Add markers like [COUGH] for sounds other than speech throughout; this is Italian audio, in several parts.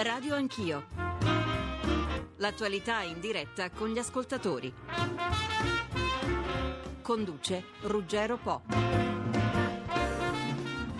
Radio Anch'io. L'attualità in diretta con gli ascoltatori. Conduce Ruggero Po.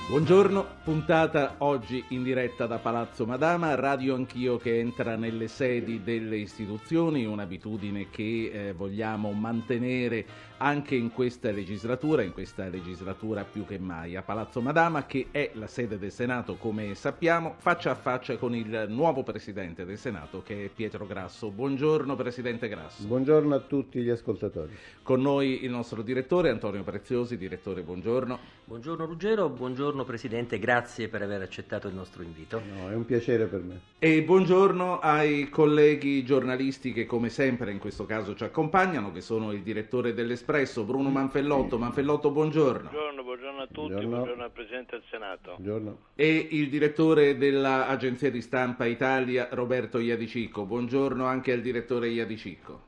Buongiorno, puntata oggi in diretta da Palazzo Madama, radio anch'io che entra nelle sedi delle istituzioni, un'abitudine che eh, vogliamo mantenere anche in questa legislatura, in questa legislatura più che mai. A Palazzo Madama, che è la sede del Senato, come sappiamo, faccia a faccia con il nuovo Presidente del Senato che è Pietro Grasso. Buongiorno Presidente Grasso. Buongiorno a tutti gli ascoltatori. Con noi il nostro direttore Antonio Preziosi. Direttore, buongiorno. Buongiorno Ruggero, buongiorno Presidente, grazie per aver accettato il nostro invito. No, è un piacere per me. E buongiorno ai colleghi giornalisti che come sempre in questo caso ci accompagnano, che sono il direttore dell'Espresso, Bruno Manfellotto. Manfellotto, buongiorno. Buongiorno, buongiorno a tutti, buongiorno, buongiorno al Presidente del Senato. Buongiorno. E il direttore dell'Agenzia di Stampa Italia, Roberto Iadicicco. Buongiorno anche al direttore Iadicicco.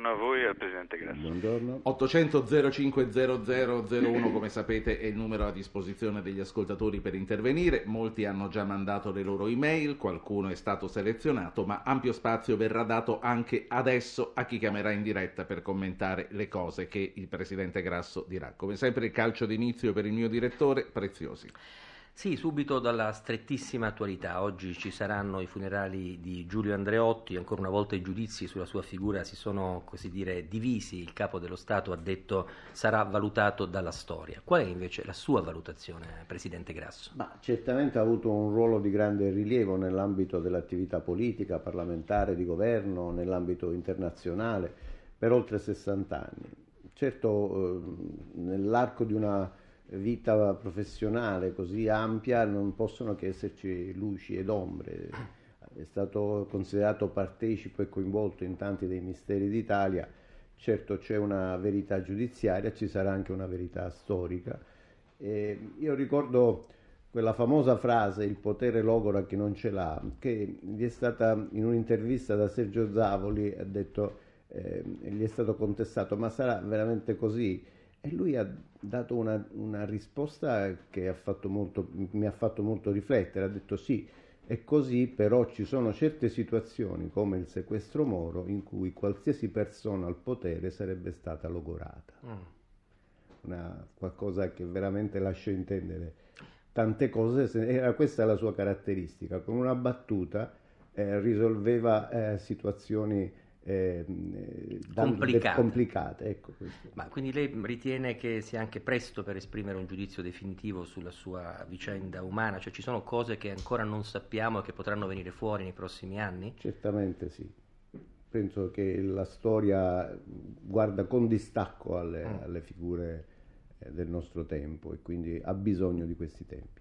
Buongiorno a voi e al Presidente Grasso. Buongiorno. 800 05 0001 come sapete è il numero a disposizione degli ascoltatori per intervenire, molti hanno già mandato le loro email, qualcuno è stato selezionato, ma ampio spazio verrà dato anche adesso a chi chiamerà in diretta per commentare le cose che il Presidente Grasso dirà. Come sempre il calcio d'inizio per il mio direttore, preziosi. Sì, subito dalla strettissima attualità. Oggi ci saranno i funerali di Giulio Andreotti, ancora una volta i giudizi sulla sua figura si sono così dire divisi, il capo dello Stato ha detto sarà valutato dalla storia. Qual è invece la sua valutazione, Presidente Grasso? Ma certamente ha avuto un ruolo di grande rilievo nell'ambito dell'attività politica, parlamentare, di governo, nell'ambito internazionale, per oltre 60 anni. Certo, eh, nell'arco di una vita professionale così ampia non possono che esserci luci ed ombre. È stato considerato partecipe e coinvolto in tanti dei misteri d'Italia. Certo c'è una verità giudiziaria, ci sarà anche una verità storica. E io ricordo quella famosa frase il potere logora chi non ce l'ha, che gli è stata in un'intervista da Sergio Zavoli, ha detto, eh, gli è stato contestato, ma sarà veramente così? E lui ha dato una, una risposta che ha molto, mi ha fatto molto riflettere, ha detto sì, è così, però ci sono certe situazioni come il sequestro Moro in cui qualsiasi persona al potere sarebbe stata logorata. Mm. Una, qualcosa che veramente lascia intendere tante cose, era questa la sua caratteristica, con una battuta eh, risolveva eh, situazioni eh, complicate. complicate ecco Ma quindi lei ritiene che sia anche presto per esprimere un giudizio definitivo sulla sua vicenda umana? Cioè ci sono cose che ancora non sappiamo e che potranno venire fuori nei prossimi anni? Certamente sì. Penso che la storia guarda con distacco alle, mm. alle figure eh, del nostro tempo e quindi ha bisogno di questi tempi.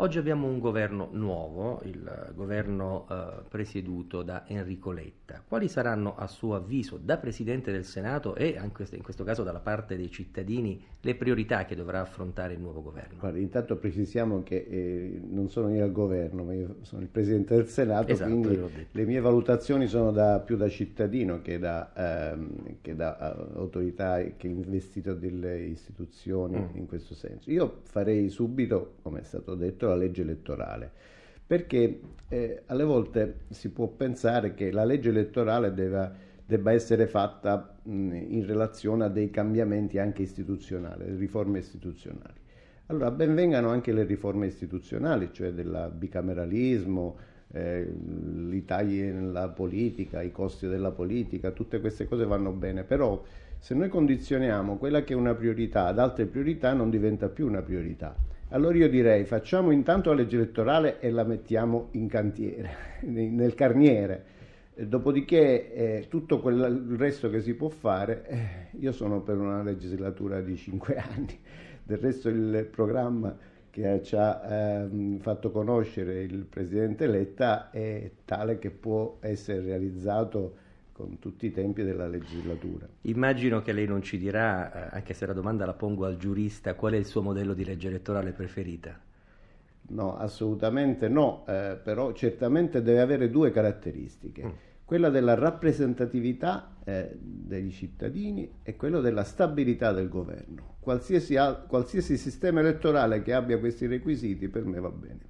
Oggi abbiamo un governo nuovo, il governo eh, presieduto da Enrico Letta. Quali saranno a suo avviso da Presidente del Senato e anche in questo caso dalla parte dei cittadini le priorità che dovrà affrontare il nuovo governo? Guarda, intanto precisiamo che eh, non sono io al governo, ma io sono il Presidente del Senato, esatto, quindi le mie valutazioni sono da, più da cittadino che da, ehm, che da uh, autorità che ha investito delle istituzioni mm. in questo senso. Io farei subito, come è stato detto, la legge elettorale, perché eh, alle volte si può pensare che la legge elettorale debba, debba essere fatta mh, in relazione a dei cambiamenti anche istituzionali, riforme istituzionali. Allora, benvengano anche le riforme istituzionali, cioè del bicameralismo, eh, i tagli nella politica, i costi della politica, tutte queste cose vanno bene, però se noi condizioniamo quella che è una priorità ad altre priorità non diventa più una priorità. Allora io direi facciamo intanto la legge elettorale e la mettiamo in cantiere, [LAUGHS] nel carniere. Dopodiché eh, tutto quel, il resto che si può fare, eh, io sono per una legislatura di cinque [LAUGHS] anni, del resto il programma che ci ha eh, fatto conoscere il Presidente Letta è tale che può essere realizzato con tutti i tempi della legislatura. Immagino che lei non ci dirà, eh, anche se la domanda la pongo al giurista, qual è il suo modello di legge elettorale preferita? No, assolutamente no, eh, però certamente deve avere due caratteristiche. Mm. Quella della rappresentatività eh, dei cittadini e quella della stabilità del governo. Qualsiasi, qualsiasi sistema elettorale che abbia questi requisiti per me va bene.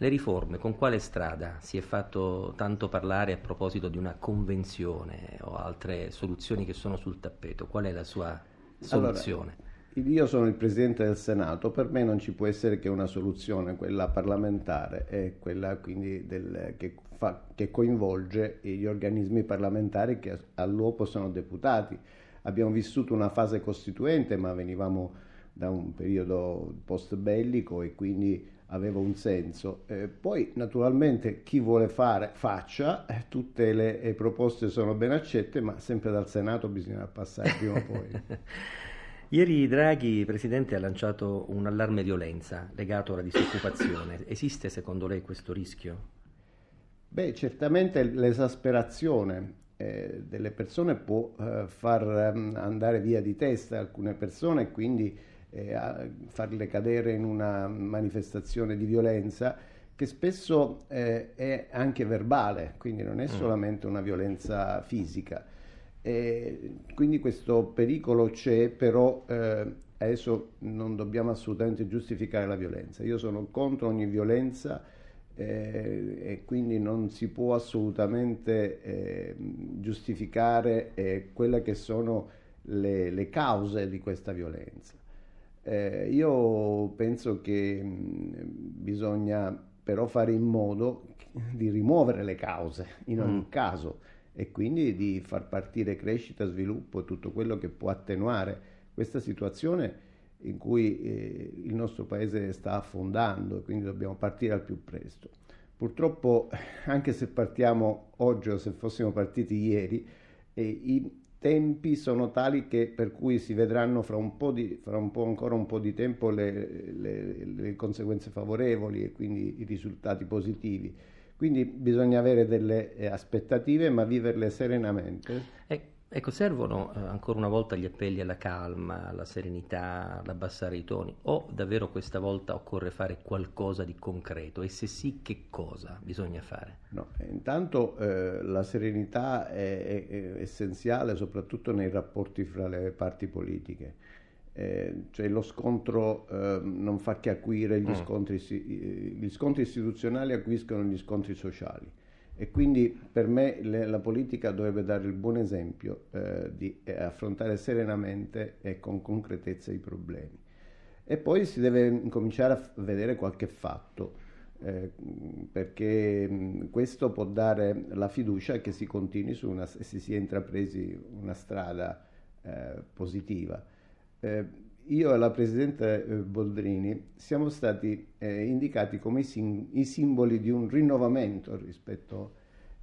Le riforme, con quale strada? Si è fatto tanto parlare a proposito di una convenzione o altre soluzioni che sono sul tappeto. Qual è la sua soluzione? Allora, io sono il Presidente del Senato, per me non ci può essere che una soluzione, quella parlamentare e quella quindi del, che, fa, che coinvolge gli organismi parlamentari che all'uopo sono deputati. Abbiamo vissuto una fase costituente, ma venivamo da un periodo post bellico e quindi aveva un senso. Eh, poi naturalmente chi vuole fare faccia, eh, tutte le eh, proposte sono ben accette, ma sempre dal Senato bisogna passare prima o poi. [LAUGHS] Ieri Draghi, Presidente, ha lanciato un allarme violenza legato alla disoccupazione. Esiste secondo lei questo rischio? Beh, certamente l'esasperazione eh, delle persone può eh, far um, andare via di testa alcune persone e quindi eh, farle cadere in una manifestazione di violenza che spesso eh, è anche verbale, quindi non è mm. solamente una violenza fisica. E quindi questo pericolo c'è, però eh, adesso non dobbiamo assolutamente giustificare la violenza. Io sono contro ogni violenza eh, e quindi non si può assolutamente eh, giustificare eh, quelle che sono le, le cause di questa violenza. Eh, io penso che mh, bisogna però fare in modo di rimuovere le cause in ogni mm. caso e quindi di far partire crescita, sviluppo e tutto quello che può attenuare questa situazione in cui eh, il nostro paese sta affondando e quindi dobbiamo partire al più presto. Purtroppo, [LAUGHS] anche se partiamo oggi o se fossimo partiti ieri, eh, i, tempi sono tali che per cui si vedranno fra un po', di, fra un po ancora un po' di tempo le, le, le, conseguenze favorevoli e quindi i risultati positivi. Quindi bisogna avere delle eh, aspettative ma viverle serenamente. Eh, Ecco, servono eh, ancora una volta gli appelli alla calma, alla serenità, ad abbassare i toni, o davvero questa volta occorre fare qualcosa di concreto e se sì che cosa bisogna fare? No, intanto eh, la serenità è, è, è, essenziale soprattutto nei rapporti fra le parti politiche, eh, cioè lo scontro eh, non fa che acuire gli, mm. scontri, gli scontri istituzionali acuiscono gli scontri sociali e quindi per me le, la politica dovrebbe dare il buon esempio eh, di eh, affrontare serenamente e con concretezza i problemi. E poi si deve cominciare a vedere qualche fatto, eh, perché mh, questo può dare la fiducia che si continui su una, si sia intrapresi una strada eh, positiva. Eh, io e la Presidente eh, Boldrini siamo stati eh, indicati come i, sim- i, simboli di un rinnovamento rispetto...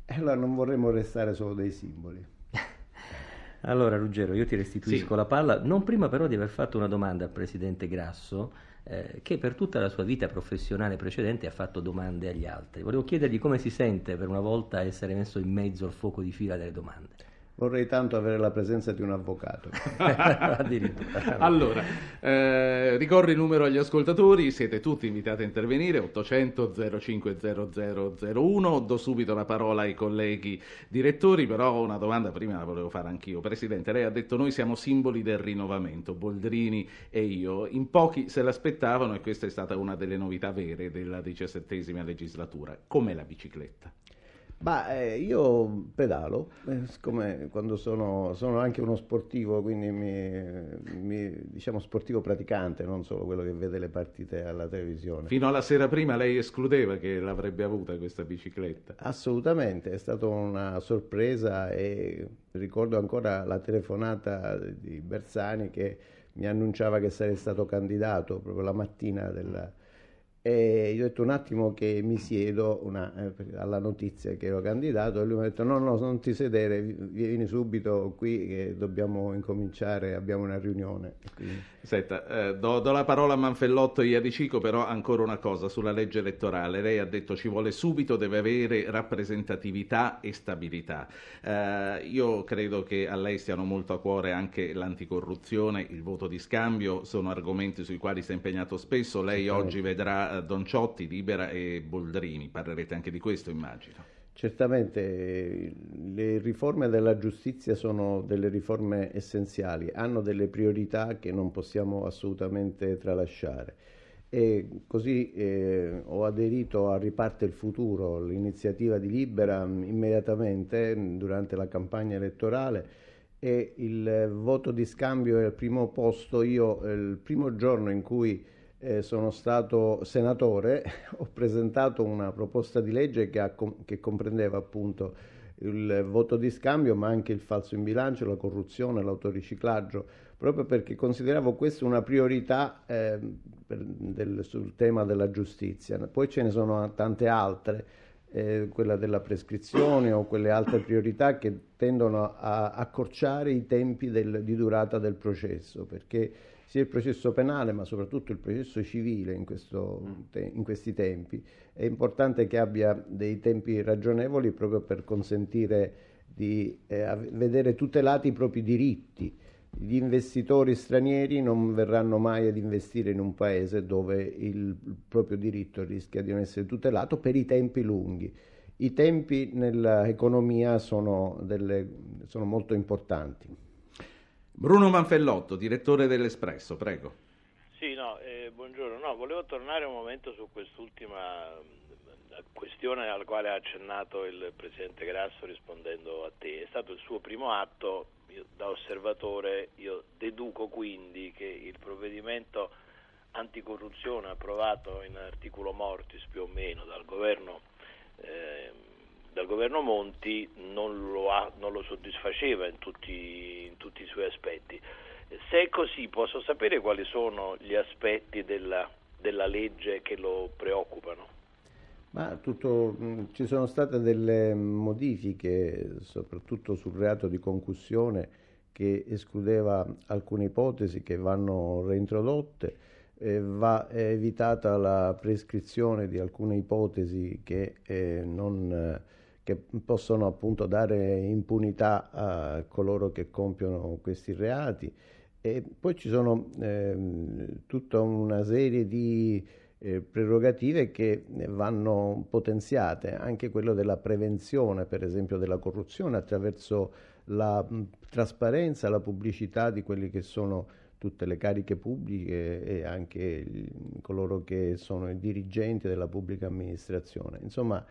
E allora non vorremmo restare solo dei simboli. [LAUGHS] allora Ruggero, io ti restituisco sì. la palla, non prima però di aver fatto una domanda al Presidente Grasso, eh, che per tutta la sua vita professionale precedente ha fatto domande agli altri. Volevo chiedergli come si sente per una volta essere messo in mezzo al fuoco di fila delle domande. Vorrei tanto avere la presenza di un avvocato. [LAUGHS] allora, eh, ricordo il numero agli ascoltatori, siete tutti invitati a intervenire, 800 050001, do subito la parola ai colleghi direttori, però una domanda prima la volevo fare anch'io. Presidente, lei ha detto noi siamo simboli del rinnovamento, Boldrini e io, in pochi se l'aspettavano e questa è stata una delle novità vere della diciassettesima legislatura, come la bicicletta. Ma eh, io pedalo, eh, siccome quando sono, sono, anche uno sportivo, quindi mi, mi, diciamo sportivo praticante, non solo quello che vede le partite alla televisione. Fino alla sera prima lei escludeva che l'avrebbe avuta questa bicicletta? Assolutamente, è stata una sorpresa e ricordo ancora la telefonata di Bersani che mi annunciava che sarei stato candidato proprio la mattina della e io ho detto un attimo che mi siedo una, eh, alla notizia che ero candidato e lui mi ha detto no, no, non ti sedere, vieni subito qui che dobbiamo incominciare, abbiamo una riunione. Quindi... Senta, eh, do, do, la parola a Manfellotto e Iadicico, però ancora una cosa sulla legge elettorale. Lei ha detto ci vuole subito, deve avere rappresentatività e stabilità. Eh, io credo che a lei stiano molto a cuore anche l'anticorruzione, il voto di scambio, sono argomenti sui quali si è impegnato spesso. Lei oggi vedrà Don Ciotti, Libera e Boldrini. Parlerete anche di questo, immagino. Certamente le riforme della giustizia sono delle riforme essenziali, hanno delle priorità che non possiamo assolutamente tralasciare e così eh, ho aderito a Riparte il Futuro, l'iniziativa di Libera immediatamente durante la campagna elettorale e il voto di scambio è al primo posto. Io il primo giorno in cui eh, sono stato senatore [LAUGHS] ho presentato una proposta di legge che, ha, che comprendeva appunto il voto di scambio ma anche il falso in bilancio, la corruzione, l'autoriciclaggio proprio perché consideravo questa una priorità eh, del, sul tema della giustizia. Poi ce ne sono tante altre, eh, quella della prescrizione o quelle altre priorità che tendono a accorciare i tempi del, di durata del processo, perché sia il processo penale ma soprattutto il processo civile in, questo, in questi tempi è importante che abbia dei tempi ragionevoli proprio per consentire di eh, vedere tutelati i propri diritti gli investitori stranieri non verranno mai ad investire in un paese dove il proprio diritto rischia di non essere tutelato per i tempi lunghi. I tempi nell'economia sono, delle, sono molto importanti. Bruno Manfellotto, direttore dell'Espresso, prego. Sì, no, eh, buongiorno. No, volevo tornare un momento su quest'ultima mm, questione alla quale ha accennato il Presidente Grasso rispondendo a te. È stato il suo primo atto io, da osservatore io deduco quindi che il provvedimento anticorruzione approvato in articolo mortis più o meno dal governo, eh, dal governo Monti non lo, ha, non lo soddisfaceva in tutti, in tutti, i suoi aspetti. Se è così posso sapere quali sono gli aspetti della, della legge che lo preoccupano? Ma tutto, ci sono state delle modifiche, soprattutto sul reato di concussione, che escludeva alcune ipotesi che vanno reintrodotte, eh, va evitata la prescrizione di alcune ipotesi che, eh, non, che possono appunto dare impunità a coloro che compiono questi reati e poi ci sono eh, tutta una serie di eh, prerogative che vanno potenziate, anche quello della prevenzione, per esempio, della corruzione attraverso la mh, trasparenza, la pubblicità di quelli che sono tutte le cariche pubbliche e anche il, coloro che sono i dirigenti della pubblica amministrazione. Insomma,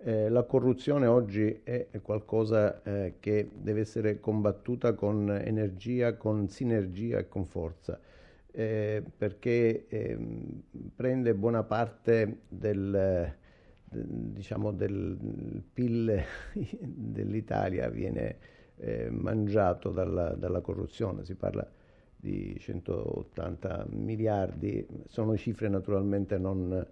eh, la corruzione oggi è qualcosa eh, che deve essere combattuta con energia, con sinergia e con forza. Eh, perché eh, prende buona parte del, diciamo del PIL [LAUGHS] dell'Italia, viene eh, mangiato dalla, dalla corruzione, si parla di 180 miliardi, sono cifre naturalmente non,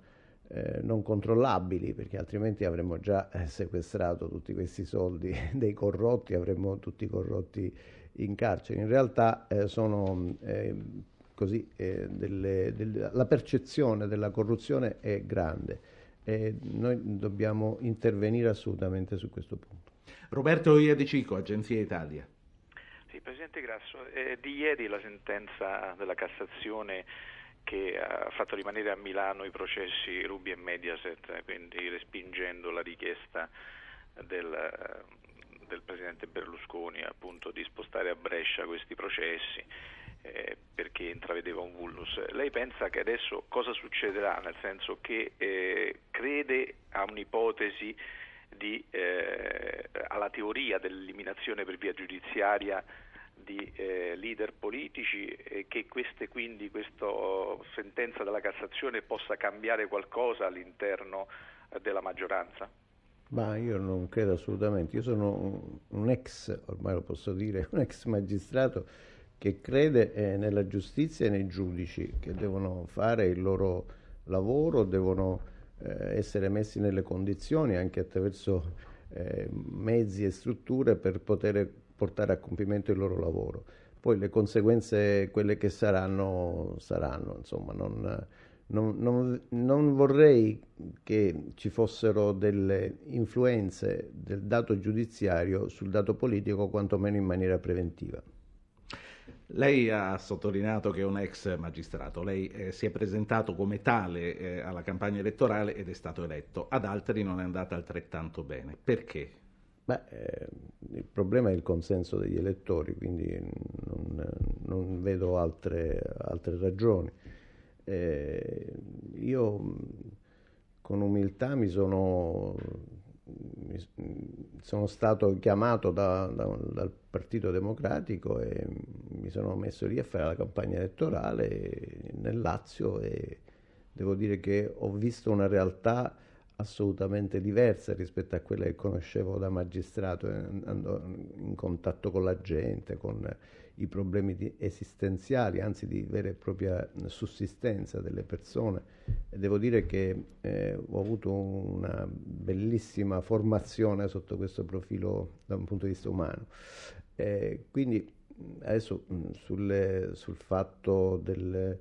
eh, non, controllabili perché altrimenti avremmo già eh, sequestrato tutti questi soldi [LAUGHS] dei corrotti, avremmo tutti i corrotti in carcere. In realtà eh, sono eh, così, eh, delle, delle, la percezione della corruzione è grande e noi dobbiamo intervenire assolutamente su questo punto. Roberto Iadicico, Agenzia Italia. Sì, Presidente Grasso, eh, di ieri la sentenza della Cassazione che ha fatto rimanere a Milano i processi Rubi e Mediaset, quindi respingendo la richiesta del, del Presidente Berlusconi appunto di spostare a Brescia questi processi eh, perché intravedeva un vulnus. Lei pensa che adesso cosa succederà? Nel senso che eh, crede a un'ipotesi di, eh, alla teoria dell'eliminazione per via giudiziaria di eh, leader politici e che queste, quindi questa sentenza della Cassazione possa cambiare qualcosa all'interno della maggioranza? Ma io non credo assolutamente, io sono un, un ex, ormai lo posso dire, [LAUGHS] un ex magistrato che crede eh, nella giustizia e nei giudici che devono fare il loro lavoro, devono eh, essere messi nelle condizioni anche attraverso eh, mezzi e strutture per poter portare a compimento il loro lavoro. Poi le conseguenze, quelle che saranno, saranno. Insomma, non, non, non, non vorrei che ci fossero delle influenze del dato giudiziario sul dato politico, quantomeno in maniera preventiva. Lei ha sottolineato che è un ex magistrato, lei eh, si è presentato come tale eh, alla campagna elettorale ed è stato eletto, ad altri non è andata altrettanto bene. Perché? Beh, eh, il problema è il consenso degli elettori, quindi non, non vedo altre, altre ragioni. Eh, io con umiltà mi sono, mi, sono stato chiamato da, da, dal Partito Democratico e mi sono messo lì a fare la campagna elettorale nel Lazio e devo dire che ho visto una realtà assolutamente diversa rispetto a quella che conoscevo da magistrato, andando in contatto con la gente, con i problemi esistenziali, anzi di vera e propria sussistenza delle persone. E devo dire che eh, ho avuto una bellissima formazione sotto questo profilo da un punto di vista umano. Eh, quindi adesso sulle, sul fatto del eh,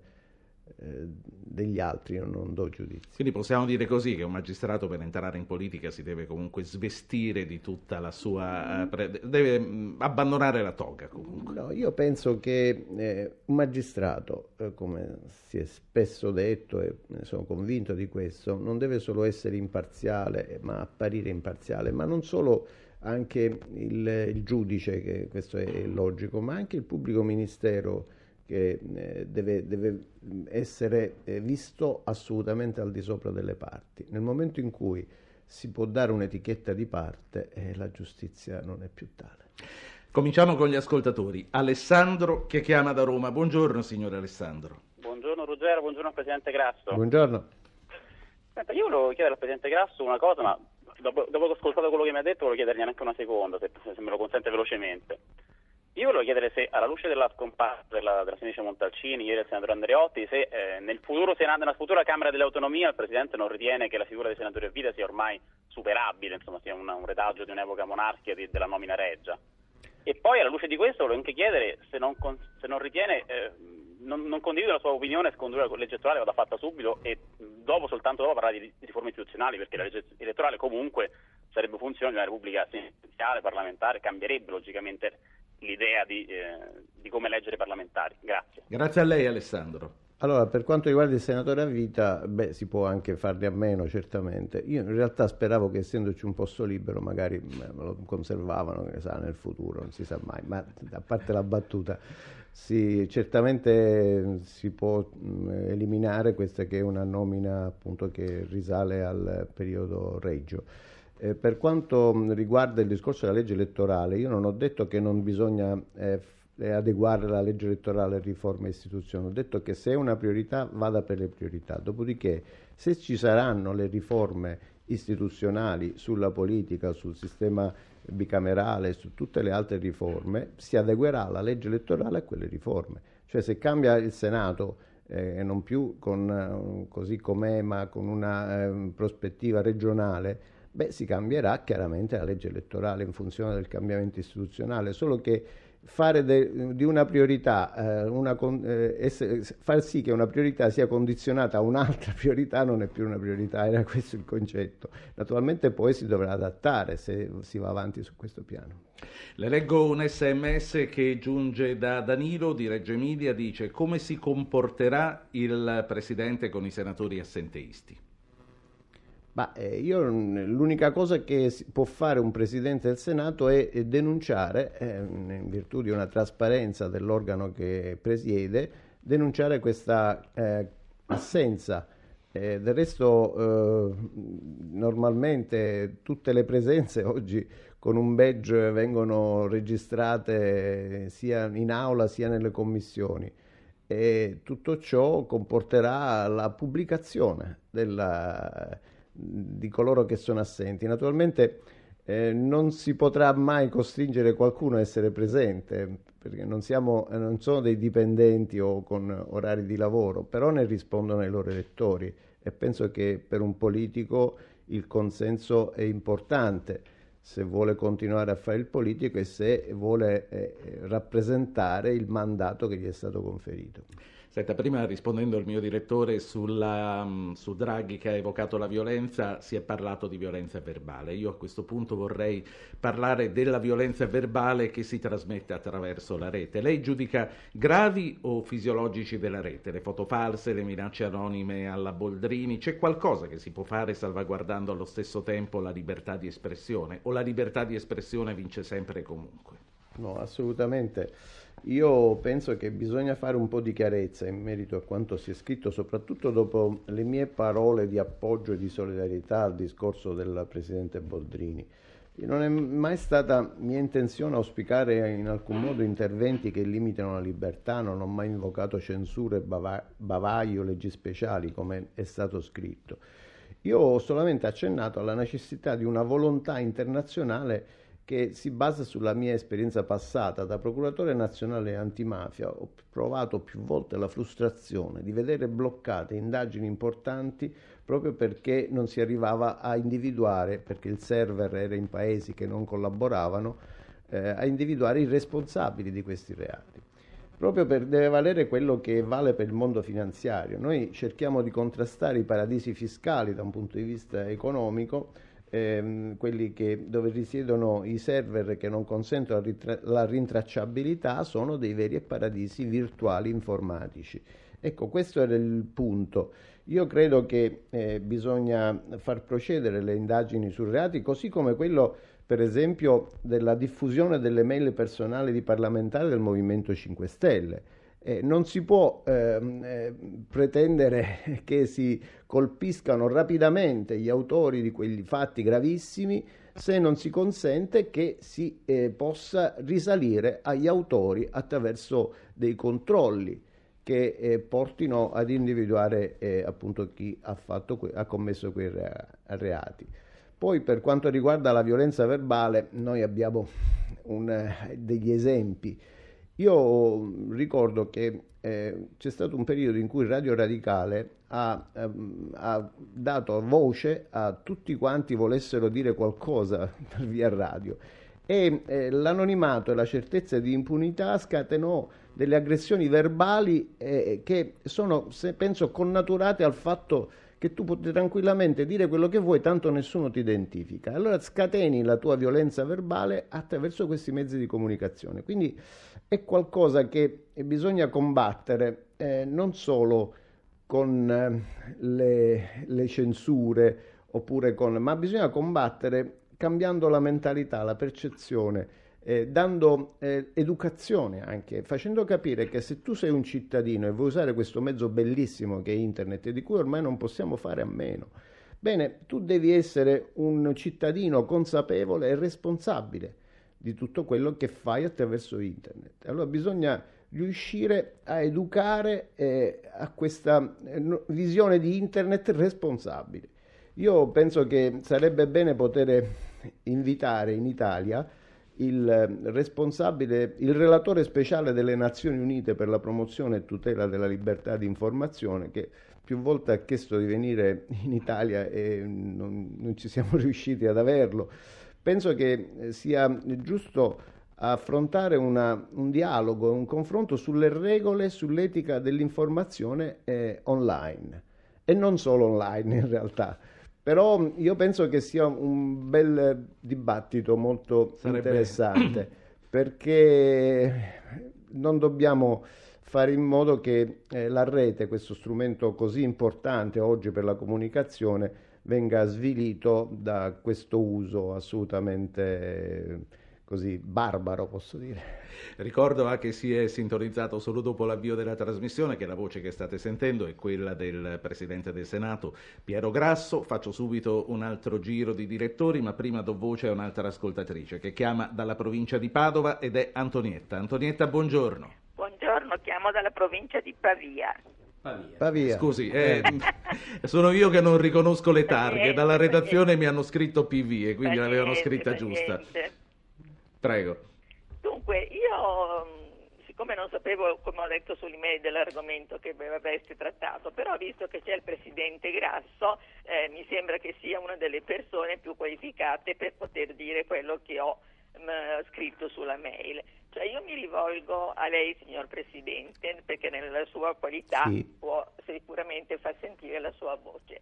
degli altri io non do giudizio. Quindi possiamo dire così che un magistrato per entrare in politica si deve comunque svestire di tutta la sua... Eh, deve mm, abbandonare la toga comunque. No, io penso che eh, un magistrato, eh, come si è spesso detto e sono convinto di questo, non deve solo essere imparziale, ma apparire imparziale, ma non solo anche il, il giudice, che questo è logico, ma anche il pubblico ministero che eh, deve, deve, essere eh, visto assolutamente al di sopra delle parti. Nel momento in cui si può dare un'etichetta di parte, eh, la giustizia non è più tale. Cominciamo con gli ascoltatori. Alessandro che chiama da Roma. Buongiorno signore Alessandro. Buongiorno Ruggero, buongiorno Presidente Grasso. Buongiorno. Senta, io volevo chiedere al Presidente Grasso una cosa, ma dopo, dopo che ho ascoltato quello che mi ha detto volevo chiedergli anche una seconda, se, se me lo consente velocemente. Io volevo chiedere se, alla luce della scomparsa della, della senatrice Montalcini, ieri del senatore Andreotti, se eh, nel futuro Senato, nella futura Camera delle Autonomie il Presidente non ritiene che la figura dei senatori a vita sia ormai superabile, insomma sia una, un retaggio di un'epoca monarchica di, della nomina reggia. E poi alla luce di questo volevo anche chiedere se non, se non ritiene, eh, non, non condivide la sua opinione secondo la legge elettorale vada fatta subito e dopo, soltanto dopo, parlare di, di riforme istituzionali, perché la legge elettorale comunque sarebbe funzione di una repubblica presidenziale, parlamentare, cambierebbe logicamente l'idea di, eh, di come eleggere i parlamentari. Grazie. Grazie a lei Alessandro. Allora, per quanto riguarda il senatore a vita, beh, si può anche farne a meno, certamente. Io in realtà speravo che essendoci un posto libero magari me lo conservavano, che sa, nel futuro, non si sa mai, ma a parte la battuta, sì, certamente si può eliminare questa che è una nomina appunto che risale al periodo Reggio. Eh, per quanto riguarda il discorso della legge elettorale, io non ho detto che non bisogna eh, adeguare la legge elettorale a riforme istituzioni, ho detto che se è una priorità vada per le priorità, dopodiché se ci saranno le riforme istituzionali sulla politica, sul sistema bicamerale, su tutte le altre riforme, si adeguerà la legge elettorale a quelle riforme. Cioè se cambia il Senato eh, e non più con, eh, così com'è, ma con una eh, prospettiva regionale, beh, si cambierà chiaramente la legge elettorale in funzione del cambiamento istituzionale, solo che fare de, di una priorità, eh, una, eh, essere, far sì che una priorità sia condizionata a un'altra [LAUGHS] priorità non è più una priorità, era questo il concetto. Naturalmente poi si dovrà adattare se si va avanti su questo piano. Le leggo un sms che giunge da Danilo di Reggio Emilia, dice come si comporterà il Presidente con i senatori assenteisti? Ma eh, io, l'unica cosa che può fare un Presidente del Senato è, denunciare, eh, in virtù di una trasparenza dell'organo che presiede, denunciare questa eh, assenza. Eh, del resto, eh, normalmente tutte le presenze [LAUGHS] oggi con un badge vengono registrate sia in aula sia nelle commissioni e tutto ciò comporterà la pubblicazione della di coloro che sono assenti. Naturalmente eh, non si potrà mai costringere qualcuno a essere presente perché non, siamo, eh, non sono dei dipendenti o con orari di lavoro, però ne rispondono ai loro elettori e penso che per un politico il consenso è importante se vuole continuare a fare il politico e se vuole eh, rappresentare il mandato che gli è stato conferito. Senta, prima rispondendo al mio direttore sulla, mm, su Draghi che ha evocato la violenza, si è parlato di violenza verbale. Io a questo punto vorrei parlare della violenza verbale che si trasmette attraverso la rete. Lei giudica gravi o fisiologici della rete? Le foto false, le minacce anonime alla Boldrini? C'è qualcosa che si può fare salvaguardando allo stesso tempo la libertà di espressione? O la libertà di espressione vince sempre e comunque? No, assolutamente. Io penso che bisogna fare un po' di chiarezza in merito a quanto si è scritto, soprattutto dopo le mie parole di appoggio e di solidarietà al discorso del Presidente Boldrini. Non è mai stata mia intenzione auspicare in alcun modo interventi che limitano la libertà, non ho mai invocato censure, bavaglio, leggi speciali, come è stato scritto. Io ho solamente accennato alla necessità di una volontà internazionale che si basa sulla mia esperienza passata da procuratore nazionale antimafia. Ho provato più volte la frustrazione di vedere bloccate indagini importanti proprio perché non si arrivava a individuare, perché il server era in paesi che non collaboravano, eh, a individuare i responsabili di questi reati. Proprio per deve valere quello che vale per il mondo finanziario. Noi cerchiamo di contrastare i paradisi fiscali da un punto di vista economico ehm, quelli che, dove risiedono i server che non consentono la, ritra- la rintracciabilità sono dei veri e paradisi virtuali informatici. Ecco, questo era il punto. Io credo che eh, bisogna far procedere le indagini su reati, così come quello, per esempio, della diffusione delle mail personali di parlamentari del Movimento 5 Stelle eh, non si può ehm, eh, pretendere [LAUGHS] che si colpiscano rapidamente gli autori di quegli fatti gravissimi se non si consente che si eh, possa risalire agli autori attraverso dei controlli che eh, portino ad individuare eh, appunto chi ha, que- ha commesso quei reati. Poi per quanto riguarda la violenza verbale, noi abbiamo un, eh, degli esempi io ricordo che eh, c'è stato un periodo in cui Radio Radicale ha, ehm, ha, dato voce a tutti quanti volessero dire qualcosa [LAUGHS] via radio. E eh, l'anonimato e la certezza di impunità scatenò delle aggressioni verbali eh, che sono, se, penso, connaturate al fatto che tu puoi tranquillamente dire quello che vuoi, tanto nessuno ti identifica. Allora scateni la tua violenza verbale attraverso questi mezzi di comunicazione. Quindi è qualcosa che bisogna combattere eh, non solo con eh, le, le, censure, oppure con, ma bisogna combattere cambiando la mentalità, la percezione, eh, dando eh, educazione anche, facendo capire che se tu sei un cittadino e vuoi usare questo mezzo bellissimo che è internet e di cui ormai non possiamo fare a meno, bene, tu devi essere un cittadino consapevole e responsabile di tutto quello che fai attraverso internet. Allora bisogna riuscire a educare eh, a questa eh, visione di internet responsabile. Io penso che sarebbe bene poter invitare in Italia il responsabile, il relatore speciale delle Nazioni Unite per la promozione e tutela della libertà di informazione che più volte ha chiesto di venire in Italia e non, non ci siamo [LAUGHS] riusciti ad averlo penso che eh, sia giusto affrontare una, un dialogo, un confronto sulle regole, sull'etica dell'informazione eh, online e non solo online in realtà. Però io penso che sia un bel dibattito molto Sarebbe... interessante [COUGHS] perché non dobbiamo fare in modo che eh, la rete, questo strumento così importante oggi per la comunicazione, venga svilito da questo uso assolutamente così barbaro, posso dire. Ricordo a che si è sintonizzato solo dopo l'avvio della trasmissione che la voce che state sentendo è quella del Presidente del Senato Piero Grasso. Faccio subito un altro giro di direttori, ma prima do voce a un'altra ascoltatrice che chiama dalla provincia di Padova ed è Antonietta. Antonietta, buongiorno. Buongiorno, chiamo dalla provincia di Pavia. Pavia. Pavia. Scusi, eh, [LAUGHS] sono io che non riconosco le targhe. Dalla redazione mi hanno scritto PV e quindi l'avevano scritta giusta. Prego. Dunque, io siccome non sapevo, come ho letto sull'email, dell'argomento che avreste trattato, però visto che c'è il presidente Grasso, eh, mi sembra che sia una delle persone più qualificate per poter dire quello che ho mh, scritto sulla mail. Cioè io mi rivolgo a lei, signor Presidente, perché nella sua qualità sì. può sicuramente far sentire la sua voce.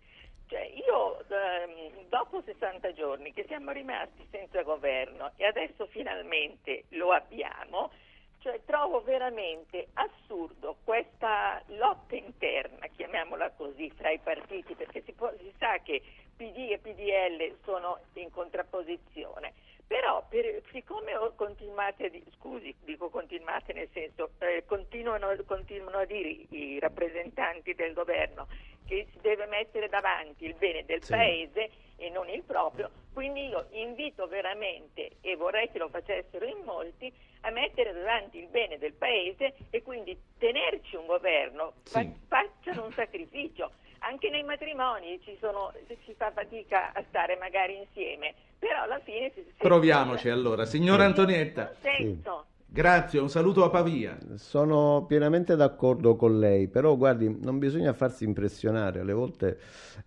Cioè io ehm, dopo 60 giorni che siamo rimasti senza governo e adesso finalmente lo abbiamo, cioè, trovo veramente assurdo questa lotta interna, chiamiamola così, fra i partiti, perché si, può, si sa che PD e PDL sono in contrapposizione. Però per, siccome continuate, scusi, dico continuate nel senso, eh, continuano, continuano a dire i rappresentanti del governo che si deve mettere davanti il bene del sì. paese e non il proprio, quindi io invito veramente, e vorrei che lo facessero in molti, a mettere davanti il bene del paese e quindi tenerci un governo, sì. facciano un sacrificio. Anche nei matrimoni sono, si fa fatica a stare magari insieme, però alla fine si... Proviamoci allora. Signora Antonietta. Sì. Grazie, un saluto a Pavia. Sono pienamente d'accordo con lei, però guardi, non bisogna farsi impressionare, alle volte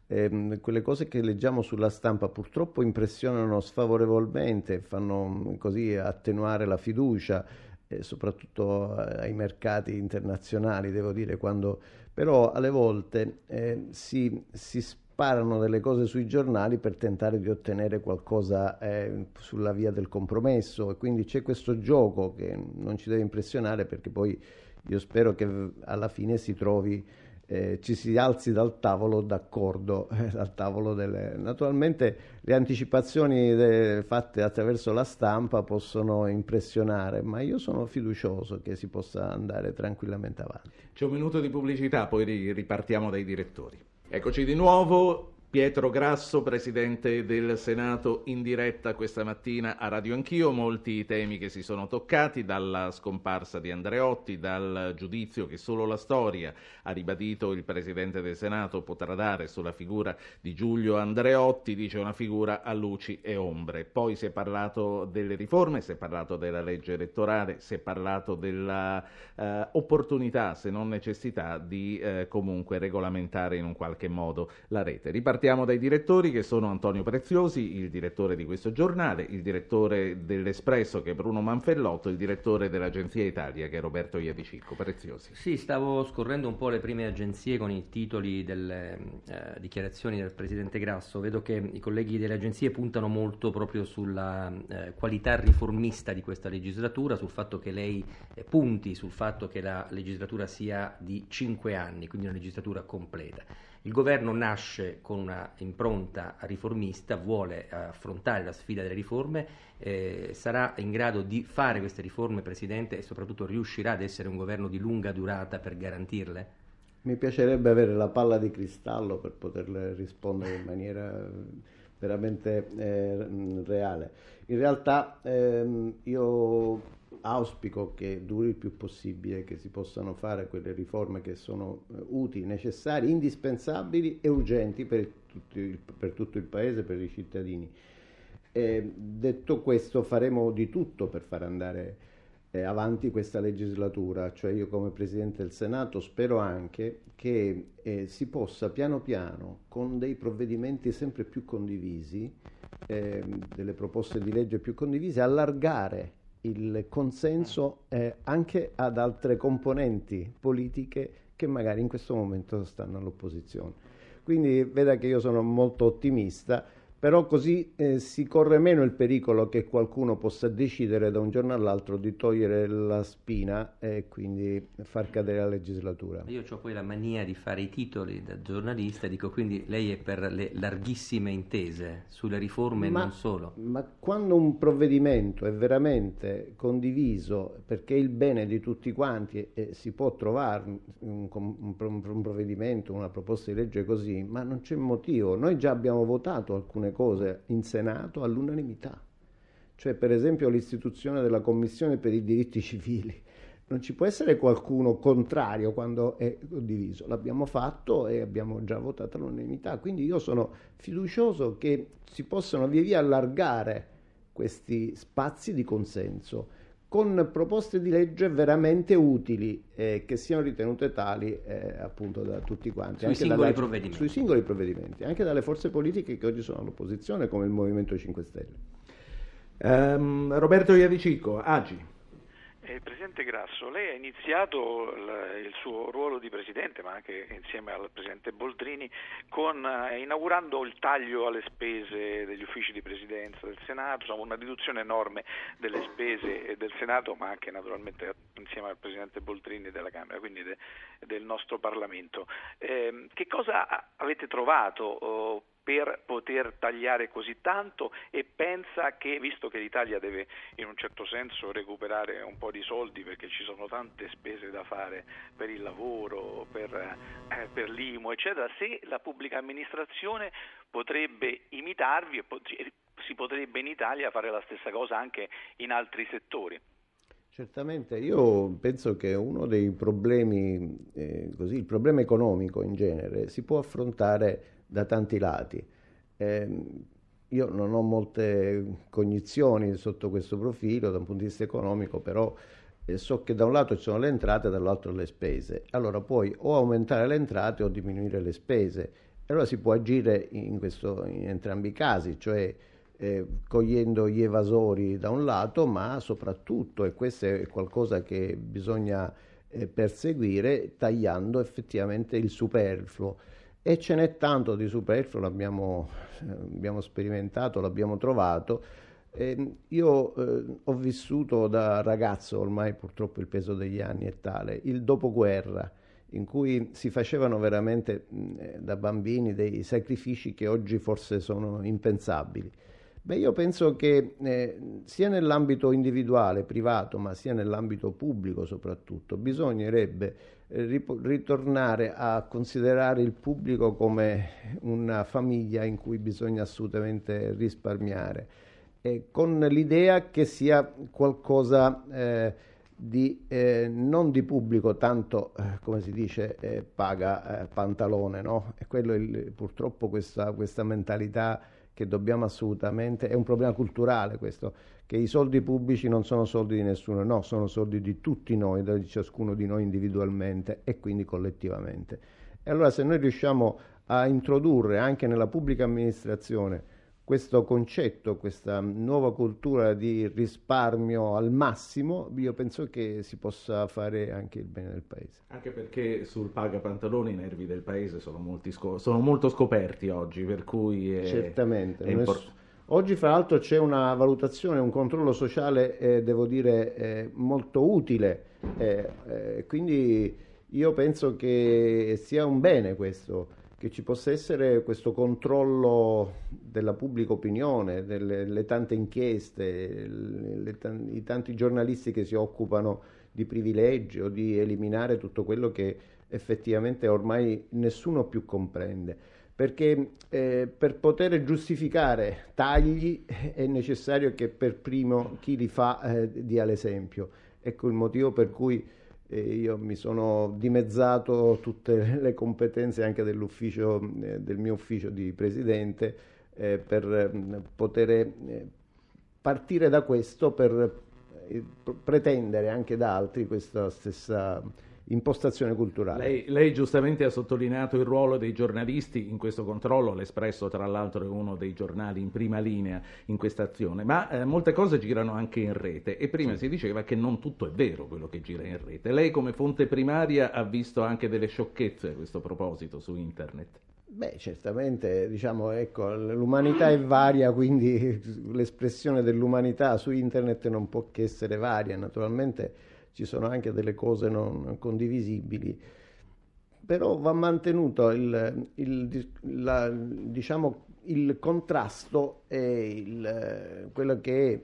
ehm, quelle cose che leggiamo sulla stampa purtroppo impressionano sfavorevolmente, fanno così attenuare la fiducia, eh, soprattutto ai mercati internazionali, devo dire, quando però alle volte eh, si, si sparano delle cose sui giornali per tentare di ottenere qualcosa eh, sulla via del compromesso e quindi c'è questo gioco che non ci deve impressionare perché poi io spero che alla fine si trovi eh, ci si alzi dal tavolo d'accordo, [LAUGHS] eh, dal tavolo delle... Naturalmente le anticipazioni de... fatte attraverso la stampa possono impressionare, ma io sono fiducioso che si possa andare tranquillamente avanti. C'è un minuto di pubblicità, poi ripartiamo dai direttori. Eccoci di nuovo. Pietro Grasso, presidente del Senato, in diretta questa mattina a Radio Anch'io. Molti temi che si sono toccati, dalla scomparsa di Andreotti, dal giudizio che solo la storia, ha ribadito il presidente del Senato, potrà dare sulla figura di Giulio Andreotti, dice una figura a luci e ombre. Poi si è parlato delle riforme, si è parlato della legge elettorale, si è parlato dell'opportunità, eh, se non necessità, di eh, comunque regolamentare in un qualche modo la rete. Ripartiamo Partiamo dai direttori che sono Antonio Preziosi, il direttore di questo giornale, il direttore dell'Espresso che è Bruno Manfellotto, il direttore dell'Agenzia Italia che è Roberto Iadicicco. Preziosi. Sì, stavo scorrendo un po' le prime agenzie con i titoli delle eh, dichiarazioni del Presidente Grasso. Vedo che i colleghi delle agenzie puntano molto proprio sulla eh, qualità riformista di questa legislatura, sul fatto che lei eh, punti sul fatto che la legislatura sia di cinque anni, quindi una legislatura completa. Il governo nasce con una impronta riformista, vuole affrontare la sfida delle riforme, eh, sarà in grado di fare queste riforme, Presidente, e soprattutto riuscirà ad essere un governo di lunga durata per garantirle? Mi piacerebbe avere la palla di cristallo per poterle rispondere in maniera veramente eh, reale. In realtà ehm, io auspico che duri il più possibile, che si possano fare quelle riforme che sono eh, utili, necessarie, indispensabili e urgenti per, tutti, per tutto il Paese, per i cittadini. E detto questo faremo di tutto per far andare eh, avanti questa legislatura, cioè io come Presidente del Senato spero anche che eh, si possa piano piano con dei provvedimenti sempre più condivisi, eh, delle proposte di legge più condivise, allargare il consenso eh, anche ad altre componenti politiche che magari in questo momento stanno all'opposizione. Quindi veda che io sono molto ottimista però così eh, si corre meno il pericolo che qualcuno possa decidere da un giorno all'altro di togliere la spina e quindi far cadere la legislatura. Io ho poi la mania di fare i titoli da giornalista, dico quindi lei è per le larghissime intese sulle riforme e non solo. Ma quando un provvedimento è veramente condiviso perché è il bene di tutti quanti e, si può trovare un, un, un provvedimento, una proposta di legge così, ma non c'è motivo. Noi già abbiamo votato alcune alcune cose in Senato all'unanimità, cioè per esempio l'istituzione della Commissione per i diritti civili. Non ci può essere qualcuno contrario quando è condiviso. L'abbiamo fatto e abbiamo già votato all'unanimità. Quindi io sono fiducioso che si possano via via allargare questi spazi di consenso con proposte di legge veramente utili eh, che siano ritenute tali eh, appunto da tutti quanti. Sui singoli, dalle, provvedimenti. sui singoli provvedimenti, anche dalle forze politiche che oggi sono all'opposizione come il Movimento 5 Stelle. Um, Roberto Iavicicco, Agi. Eh, Presidente Grasso, lei ha iniziato il, il, suo ruolo di Presidente, ma anche insieme al Presidente Boldrini, con, eh, inaugurando il taglio alle spese degli uffici di Presidenza del Senato, insomma, una riduzione enorme delle spese del Senato, ma anche naturalmente insieme al Presidente Boldrini della Camera, quindi de, del nostro Parlamento. Eh, che cosa avete trovato? Oh, per poter tagliare così tanto e pensa che, visto che l'Italia deve in un certo senso recuperare un po' di soldi perché ci sono tante spese da fare per il lavoro, per, eh, per l'IMO, eccetera, se la pubblica amministrazione potrebbe imitarvi e si potrebbe in Italia fare la stessa cosa anche in altri settori. Certamente, io penso che uno dei problemi, eh, così, il problema economico in genere, si può affrontare da tanti lati. Eh, io non ho molte cognizioni sotto questo profilo da un punto di vista economico, però eh, so che da un lato ci sono le entrate e dall'altro le spese. Allora puoi o aumentare le entrate o diminuire le spese. Allora si può agire in, questo, in entrambi i casi, cioè eh, cogliendo gli evasori da un lato, ma soprattutto, e questo è qualcosa che bisogna eh, perseguire, tagliando effettivamente il superfluo. E ce n'è tanto di superfluo, l'abbiamo eh, abbiamo sperimentato, l'abbiamo trovato. Eh, io eh, ho vissuto da ragazzo, ormai purtroppo il peso degli anni è tale, il dopoguerra, in cui si facevano veramente mh, eh, da bambini dei sacrifici che oggi forse sono impensabili. Beh, io penso che eh, sia nell'ambito individuale, privato, ma sia nell'ambito pubblico soprattutto, bisognerebbe eh, ritornare a considerare il pubblico come una famiglia in cui bisogna assolutamente risparmiare, eh, con l'idea che sia qualcosa eh, di, eh, non di pubblico, tanto eh, come si dice eh, paga pantalone, no? E quello il, purtroppo questa, questa mentalità che dobbiamo assolutamente, è un problema culturale questo, che i soldi pubblici non sono soldi di nessuno, no, sono soldi di tutti noi, di ciascuno di noi individualmente e quindi collettivamente. E allora se noi riusciamo a introdurre anche nella pubblica amministrazione questo concetto, questa nuova cultura di risparmio al massimo, io penso che si possa fare anche il bene del paese. Anche perché sul paga pantaloni i nervi del paese sono, sco- sono molto scoperti oggi, per cui è, Certamente. È import- oggi fra l'altro c'è una valutazione, un controllo sociale, eh, devo dire, eh, molto utile, eh, eh quindi io penso che sia un bene questo che ci possa essere questo controllo della pubblica opinione, delle, tante inchieste, le, i tanti giornalisti che si occupano di privilegi o di eliminare tutto quello che effettivamente ormai nessuno più comprende. Perché eh, per poter giustificare tagli è necessario che per primo chi li fa eh, dia l'esempio. Ecco il motivo per cui e io mi sono dimezzato tutte [LAUGHS] le competenze anche dell'ufficio, eh, del mio ufficio di presidente eh, per eh, poter eh, partire da questo per eh, pretendere anche da altri questa stessa impostazione culturale. Lei, lei, giustamente ha sottolineato il ruolo dei giornalisti in questo controllo, l'Espresso tra l'altro è uno dei giornali in prima linea in questa azione, ma eh, molte cose girano anche in rete e prima sì. si diceva che non tutto è vero quello che gira in rete. Lei come fonte primaria ha visto anche delle sciocchezze a questo proposito su internet. Beh, certamente, diciamo, ecco, l'umanità è varia, quindi [LAUGHS] l'espressione dell'umanità su internet non può che essere varia, naturalmente ci sono anche delle cose non condivisibili, però va mantenuto il, il, la, diciamo, il contrasto e il, quello che è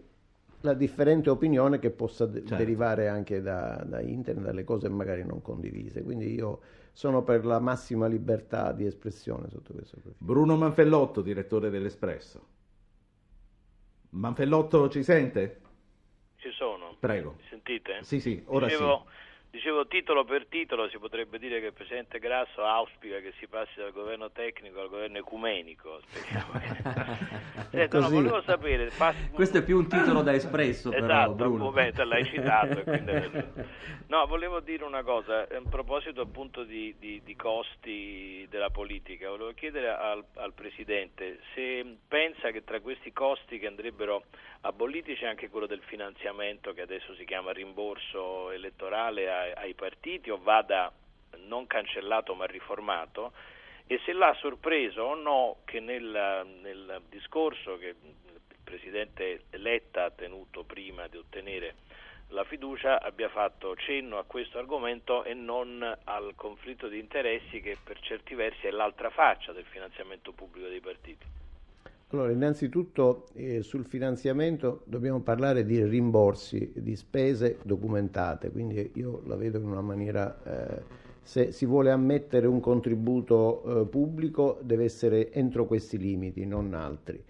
la differente opinione che possa de- certo. derivare anche da, da, internet, dalle cose magari non condivise. Quindi io sono per la massima libertà di espressione sotto questo profilo. Bruno Manfellotto, direttore dell'Espresso. Manfellotto ci sente? Ci sono. Prego. Sentite? Sì, sì, ora Dicevo, sì. Dicevo titolo per titolo, si potrebbe dire che il Presidente Grasso auspica che si passi dal governo tecnico al governo ecumenico. Speriamo [LAUGHS] Senta, no, volevo sapere. Passi... Questo è più un titolo da espresso, però, esatto, Bruno. Momento, l'hai citato. Quindi... [LAUGHS] No, volevo dire una cosa, a proposito appunto di, di, di costi della politica, volevo chiedere al, al Presidente se pensa che tra questi costi che andrebbero aboliti c'è anche quello del finanziamento che adesso si chiama rimborso elettorale ai partiti o vada non cancellato ma riformato e se l'ha sorpreso o no che nel, nel discorso che il Presidente Letta ha tenuto prima di ottenere la fiducia abbia fatto cenno a questo argomento e non al conflitto di interessi che per certi versi è l'altra faccia del finanziamento pubblico dei partiti. Allora, innanzitutto eh, sul finanziamento dobbiamo parlare di rimborsi di spese documentate, quindi io la vedo in una maniera, eh, se si vuole ammettere un contributo eh, pubblico deve essere entro questi limiti, non altri.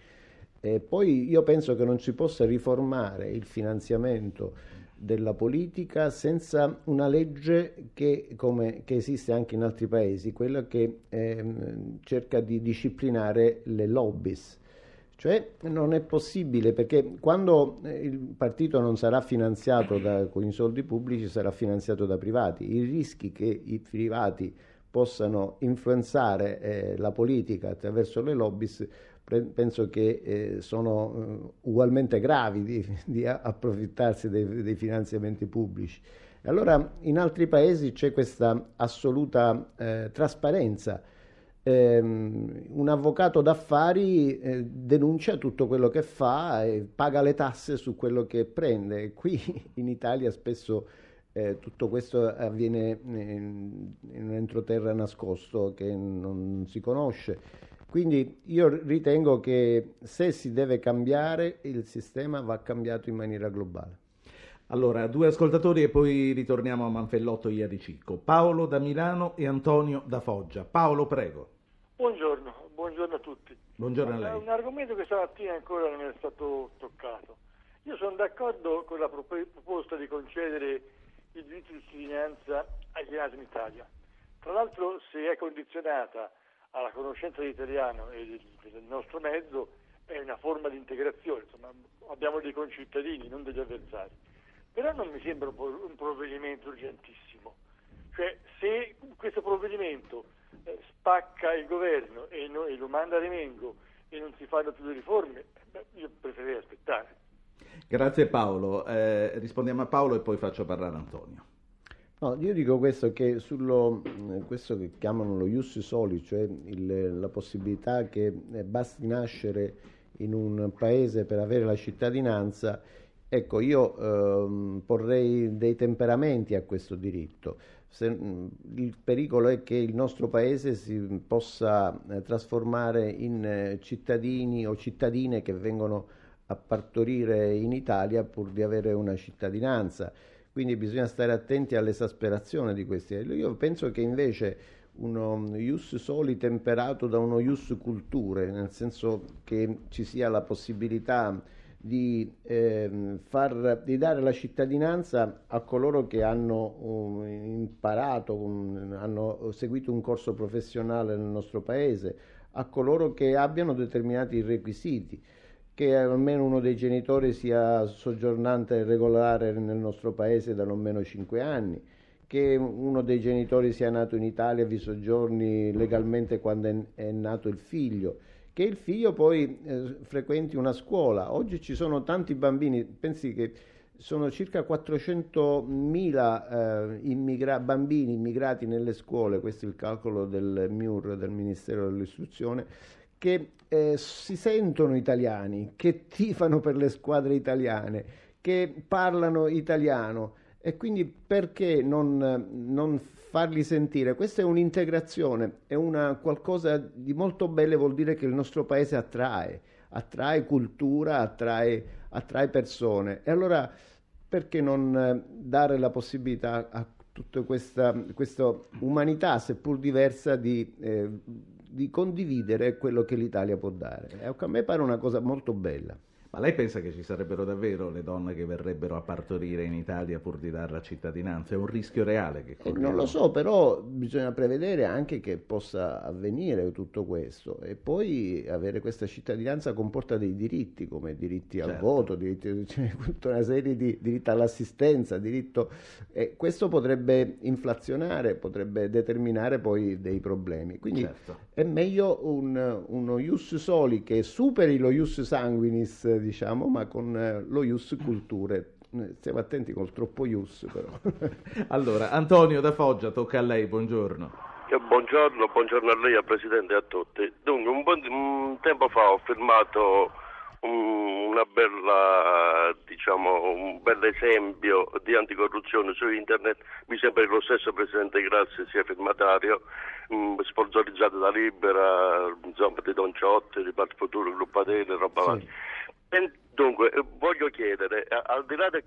poi io penso che non si possa riformare il finanziamento della politica senza una legge che, come, che esiste anche in altri paesi, quella che ehm, cerca di disciplinare le lobbies. Cioè non è possibile perché quando eh, il partito non sarà finanziato da, con i soldi pubblici sarà finanziato da privati. I rischi che i privati possano influenzare eh, la politica attraverso le lobbies penso che eh, sono eh, ugualmente gravi di, di approfittarsi dei, dei, finanziamenti pubblici. Allora in altri paesi c'è questa assoluta eh, trasparenza. Ehm, un avvocato d'affari eh, denuncia tutto quello che fa e paga le tasse su quello che prende. Qui [LAUGHS] in Italia spesso eh, tutto questo avviene in, in un entroterra nascosto che non si conosce. Quindi io ritengo che se si deve cambiare il sistema va cambiato in maniera globale. Allora, due ascoltatori e poi ritorniamo a Manfellotto Iaricicco. Paolo da Milano e Antonio da Foggia. Paolo, prego. Buongiorno, buongiorno a tutti. Buongiorno a lei. È un argomento che stamattina ancora non è stato toccato. Io sono d'accordo con la proposta di concedere il diritto di cittadinanza agli nati in Italia. Tra l'altro, se è condizionata alla conoscenza dell'italiano e del nostro mezzo è una forma di integrazione, insomma, abbiamo dei concittadini, non degli avversari. Però non mi sembra un provvedimento urgentissimo. Cioè, se questo provvedimento eh, spacca il governo e, no, e, lo manda a Remengo e non si fanno più le riforme, beh, io preferirei aspettare. Grazie Paolo. Eh, rispondiamo a Paolo e poi faccio parlare Antonio. No, io dico questo che sullo mm, questo che chiamano lo ius soli, cioè il, la possibilità che eh, basti nascere in un paese per avere la cittadinanza, ecco, io eh, porrei dei temperamenti a questo diritto. Se, mm, il pericolo è che il nostro paese si possa eh, trasformare in eh, cittadini o cittadine che vengono a partorire in Italia pur di avere una cittadinanza quindi bisogna stare attenti all'esasperazione di questi. Io penso che invece uno ius soli temperato da uno ius culture, nel senso che ci sia la possibilità di, eh, far, di dare la cittadinanza a coloro che hanno um, imparato, um, hanno seguito un corso professionale nel nostro paese, a coloro che abbiano determinati requisiti che almeno uno dei genitori sia soggiornante regolare nel nostro paese da non meno 5 anni, che uno dei genitori sia nato in Italia e vi soggiorni legalmente quando è, è nato il figlio, che il figlio poi eh, frequenti una scuola. Oggi ci sono tanti bambini, pensi che sono circa 400.000 eh, immigra- bambini immigrati nelle scuole, questo è il calcolo del MIUR, del Ministero dell'Istruzione, che eh, si sentono italiani, che tifano per le squadre italiane, che parlano italiano e quindi perché non, non farli sentire? Questa è un'integrazione, è una qualcosa di molto bello, vuol dire che il nostro paese attrae, attrae cultura, attrae, attrae persone. E allora perché non dare la possibilità a tutta questa, questa umanità, seppur diversa, di eh, di condividere quello che l'Italia può dare. Ecco, a me pare una cosa molto bella. Ma lei pensa che ci sarebbero davvero le donne che verrebbero a partorire in Italia pur di dare la cittadinanza? È un rischio reale che corriamo? Eh, non lo so, però bisogna prevedere anche che possa avvenire tutto questo e poi avere questa cittadinanza comporta dei diritti come diritti certo. al voto, diritti, cioè, tutta una serie di diritti all'assistenza, diritto e questo potrebbe inflazionare, potrebbe determinare poi dei problemi. Quindi certo. è meglio un, uno ius soli che superi lo ius sanguinis diciamo, ma con eh, lo ius culture. Stiamo attenti col troppo ius però. [LAUGHS] allora, Antonio da Foggia, tocca a lei, buongiorno. Eh, buongiorno, buongiorno a lei, al Presidente e a tutti. Dunque, un di un tempo fa ho firmato una bella, diciamo, un bel esempio di anticorruzione su internet. Mi sembra che lo stesso Presidente Grazia sia firmatario, mh, mm, sponsorizzato da Libera, insomma, di Don Ciotti, di Part Futuro, Gruppo Atene, roba sì. Dunque, eh, voglio chiedere, al di là del,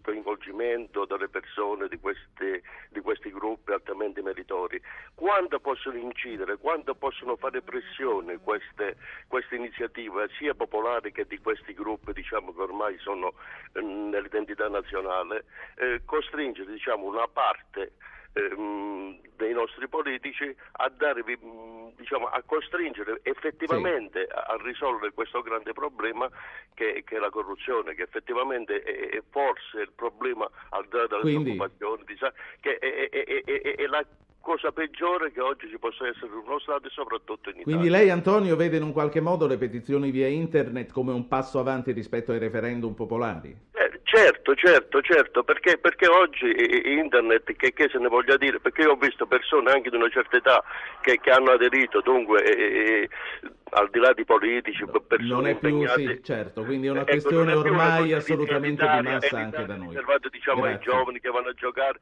coinvolgimento delle persone di questi, di questi, gruppi altamente meritori, quanto possono incidere, quanto possono fare pressione queste, queste iniziative, sia popolari che di questi gruppi diciamo, che ormai sono eh, nell'identità nazionale, eh, costringere diciamo, una parte dei nostri politici a, dare, mm, diciamo, a costringere effettivamente sì. a, a, risolvere questo grande problema che, che, è la corruzione, che effettivamente è, è forse il problema al di là delle Quindi... preoccupazioni, che è, è, è la cosa peggiore che oggi ci possa essere in uno Stato e soprattutto in Italia. Quindi lei Antonio vede in un qualche modo le petizioni via internet come un passo avanti rispetto ai referendum popolari? Eh, certo, certo, certo, perché, perché oggi internet, che, che, se ne voglia dire, perché io ho visto persone anche di una certa età che, che hanno aderito, dunque eh, al di là di politici, persone non è più, impegnate. Sì, certo, quindi è una ecco, questione ormai una assolutamente di massa anche da noi. Riservato diciamo ai giovani che vanno a giocare.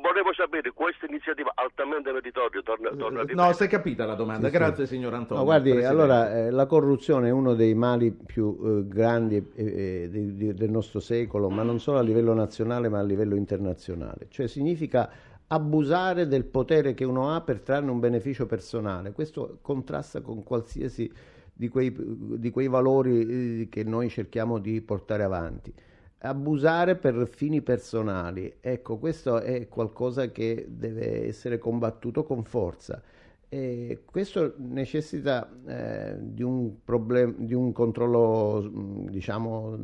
Volevo sapere questa iniziativa altamente meritoria torna, torna No, si è capita la domanda. Sì, Grazie sì. signor Antonio. No, guardi, Presidente. allora eh, la corruzione è uno dei mali più eh, grandi eh, di, di, del nostro secolo, ma non solo a livello nazionale, ma a livello internazionale. Cioè significa abusare del potere che uno ha per trarne un beneficio personale. Questo contrasta con qualsiasi di quei, di quei valori eh, che noi cerchiamo di portare avanti. Abusare per fini personali, ecco, questo è qualcosa che deve essere combattuto con forza. E questo necessita eh, di, un problem- di un controllo diciamo,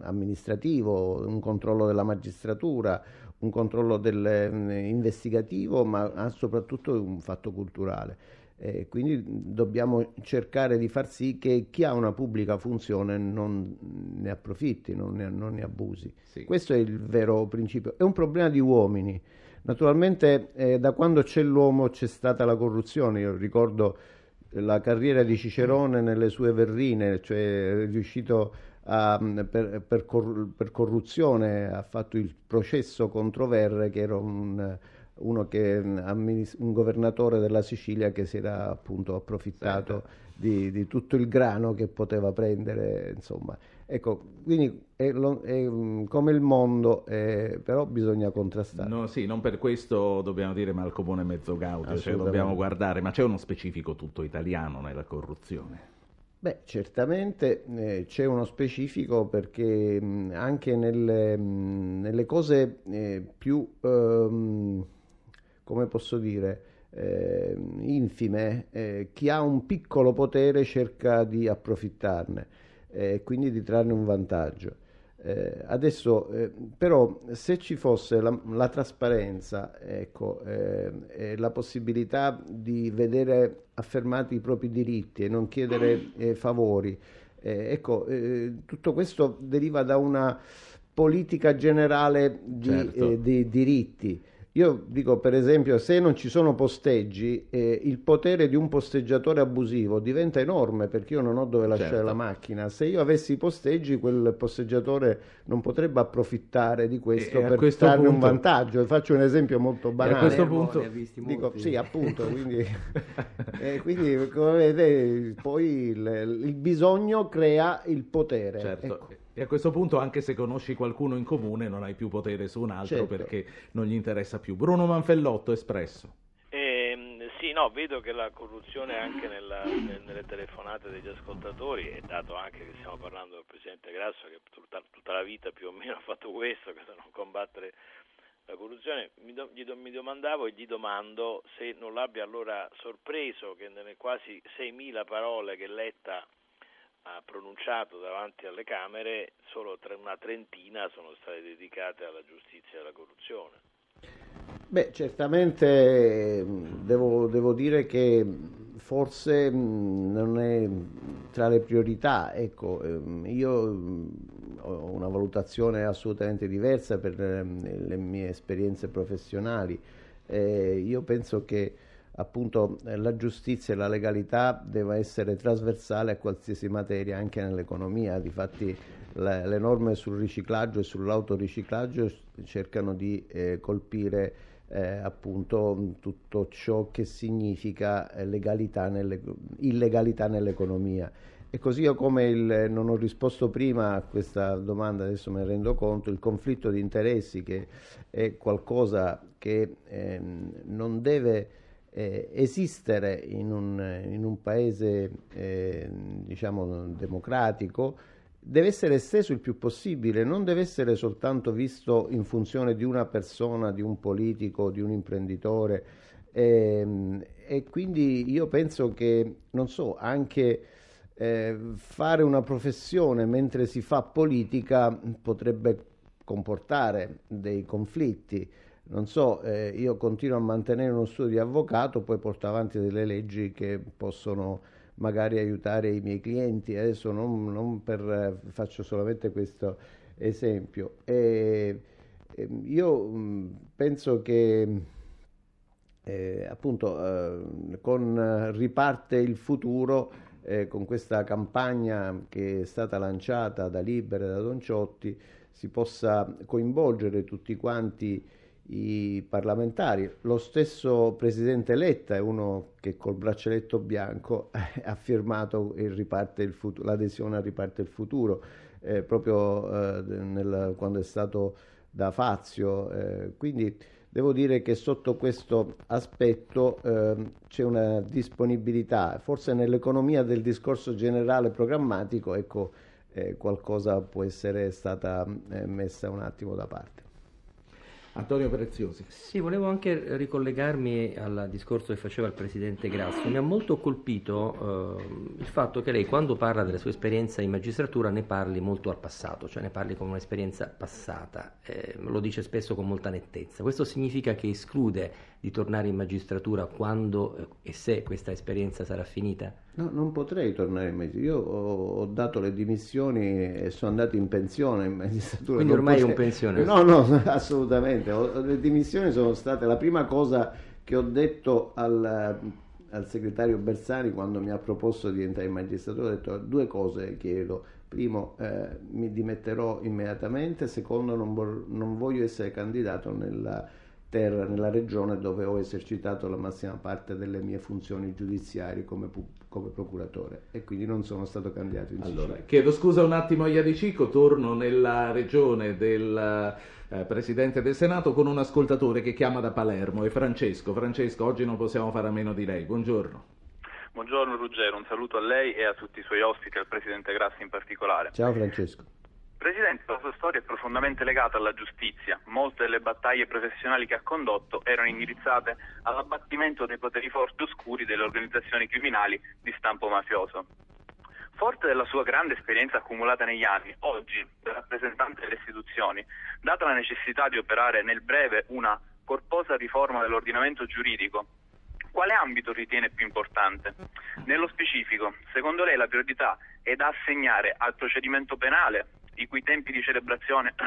amministrativo, un controllo della magistratura, un controllo del, mm, investigativo, ma soprattutto un fatto culturale. Eh, quindi dobbiamo cercare di far sì che chi ha una pubblica funzione non ne approfitti, non ne, non ne abusi. Sì. Questo è il vero principio. È un problema di uomini. Naturalmente eh, da quando c'è l'uomo c'è stata la corruzione. Io ricordo la carriera di Cicerone nelle sue verrine, cioè è riuscito a, per, per, cor, per, corruzione, ha fatto il processo contro Verre che era un, uno che, un governatore della Sicilia che si era appunto approfittato certo. di, di, tutto il grano che poteva prendere, insomma. Ecco, quindi è, lo, è come il mondo, eh, però bisogna contrastare. No, sì, non per questo dobbiamo dire mal comune mezzo gaudio, cioè dobbiamo guardare, ma c'è uno specifico tutto italiano nella corruzione. Beh, certamente eh, c'è uno specifico perché mh, anche nelle, mh, nelle cose eh, più, ehm, come posso dire, eh, infime, chi ha un piccolo potere cerca di approfittarne e quindi di trarne un vantaggio. Eh, adesso eh, però se ci fosse la, la trasparenza ecco, eh, e la possibilità di vedere affermati i propri diritti e non chiedere eh, favori, eh, ecco, eh, tutto questo deriva da una politica generale di, certo. di diritti. Io dico per esempio, se non ci sono posteggi, eh, il potere di un posteggiatore abusivo diventa enorme perché io non ho dove lasciare certo. la macchina. Se io avessi i posteggi, quel posteggiatore non potrebbe approfittare di questo e per trarne punto... un vantaggio. faccio un esempio molto banale. E a questo punto dico, sì, appunto, [LAUGHS] quindi, eh, quindi come vedete, poi il, il, bisogno crea il potere. Certo. Ecco. E a questo punto, anche se conosci qualcuno in comune, non hai più potere su un altro certo. perché non gli interessa più. Bruno Manfellotto, Espresso. Eh, sì, no, vedo che la corruzione anche nella, nelle telefonate degli ascoltatori, è dato anche che stiamo parlando del Presidente Grasso che tutta, tutta la vita più o meno [LAUGHS] ha fatto questo, che non combattere la corruzione, mi, do, gli, mi, domandavo e gli domando se non l'abbia allora sorpreso che nelle quasi 6.000 parole che Letta ha pronunciato davanti alle Camere, solo una trentina sono state dedicate alla giustizia e alla corruzione. Beh, certamente devo, devo dire che forse non è tra le priorità. Ecco, ehm, io ho una valutazione assolutamente diversa per ehm, le mie esperienze professionali. Eh, io penso che appunto eh, la giustizia e la legalità deve essere trasversale a qualsiasi materia, anche nell'economia. Difatti le, le norme sul riciclaggio e sull'autoriciclaggio cercano di eh, colpire eh, appunto tutto ciò che significa eh, legalità nelle, illegalità nell'economia. E così come il, non ho risposto prima a questa domanda, adesso me ne rendo conto, il conflitto di interessi che è qualcosa che eh, non deve eh, esistere in un, in un paese eh, diciamo democratico, deve essere esteso il più possibile, non deve essere soltanto visto in funzione di una persona, di un politico, di un imprenditore. Ehm, e quindi io penso che, non so, anche eh, fare una professione mentre si fa politica potrebbe comportare dei conflitti. Non so, eh, io continuo a mantenere uno studio di avvocato, poi porto avanti delle leggi che possono magari aiutare i miei clienti. Adesso non, non per, faccio solamente questo esempio. E, e io mh, penso che eh, appunto eh, con Riparte il futuro eh, con questa campagna che è stata lanciata da Libera e da Don Ciotti si possa coinvolgere tutti quanti i parlamentari. Lo stesso presidente Letta è uno che col braccialetto bianco [LAUGHS] ha firmato l'adesione a Riparte il futuro, eh, proprio eh, nel, quando è stato da Fazio. Eh, quindi Devo dire che sotto questo aspetto eh, c'è una disponibilità, forse nell'economia del discorso generale programmatico, ecco, eh, qualcosa può essere stata eh, messa un attimo da parte. Antonio Preziosi. Sì, volevo anche ricollegarmi al discorso che faceva il Presidente Grasso. Mi ha molto colpito eh, il fatto che lei quando parla della sua esperienza in magistratura ne parli molto al passato, cioè ne parli come un'esperienza passata, eh, lo dice spesso con molta nettezza. Questo significa che esclude di tornare in magistratura quando eh, e se questa esperienza sarà finita? No, non potrei tornare in magistratura. Io ho, ho, dato le dimissioni e sono andato in pensione in magistratura. Quindi ormai potrei... è un pensione? No, no, [LAUGHS] assolutamente. Le dimissioni sono state la prima cosa che ho detto al, al segretario Bersani quando mi ha proposto di entrare in magistratura. Ho detto due cose chiedo. Primo, eh, mi dimetterò immediatamente. Secondo, non, vor- non voglio essere candidato nella terra, nella regione dove ho esercitato la massima parte delle mie funzioni giudiziarie come, come procuratore e quindi non sono stato candidato in allora, Chiedo scusa un attimo a Iadicico, torno nella regione del eh, Presidente del Senato con un ascoltatore che chiama da Palermo, è Francesco. Francesco, oggi non possiamo fare a meno di lei. Buongiorno. Buongiorno Ruggero, un saluto a lei e a tutti i suoi ospiti, al Presidente Grassi in particolare. Ciao Francesco. Presidente, la sua storia è profondamente legata alla giustizia. Molte delle battaglie professionali che ha condotto erano indirizzate all'abbattimento dei poteri forti oscuri delle organizzazioni criminali di stampo mafioso. Forte della sua grande esperienza accumulata negli anni, oggi, da rappresentante delle istituzioni, data la necessità di operare nel breve una corposa riforma dell'ordinamento giuridico, quale ambito ritiene più importante? Nello specifico, secondo lei la priorità è da assegnare al procedimento penale, i cui tempi di celebrazione [CLEARS THROAT]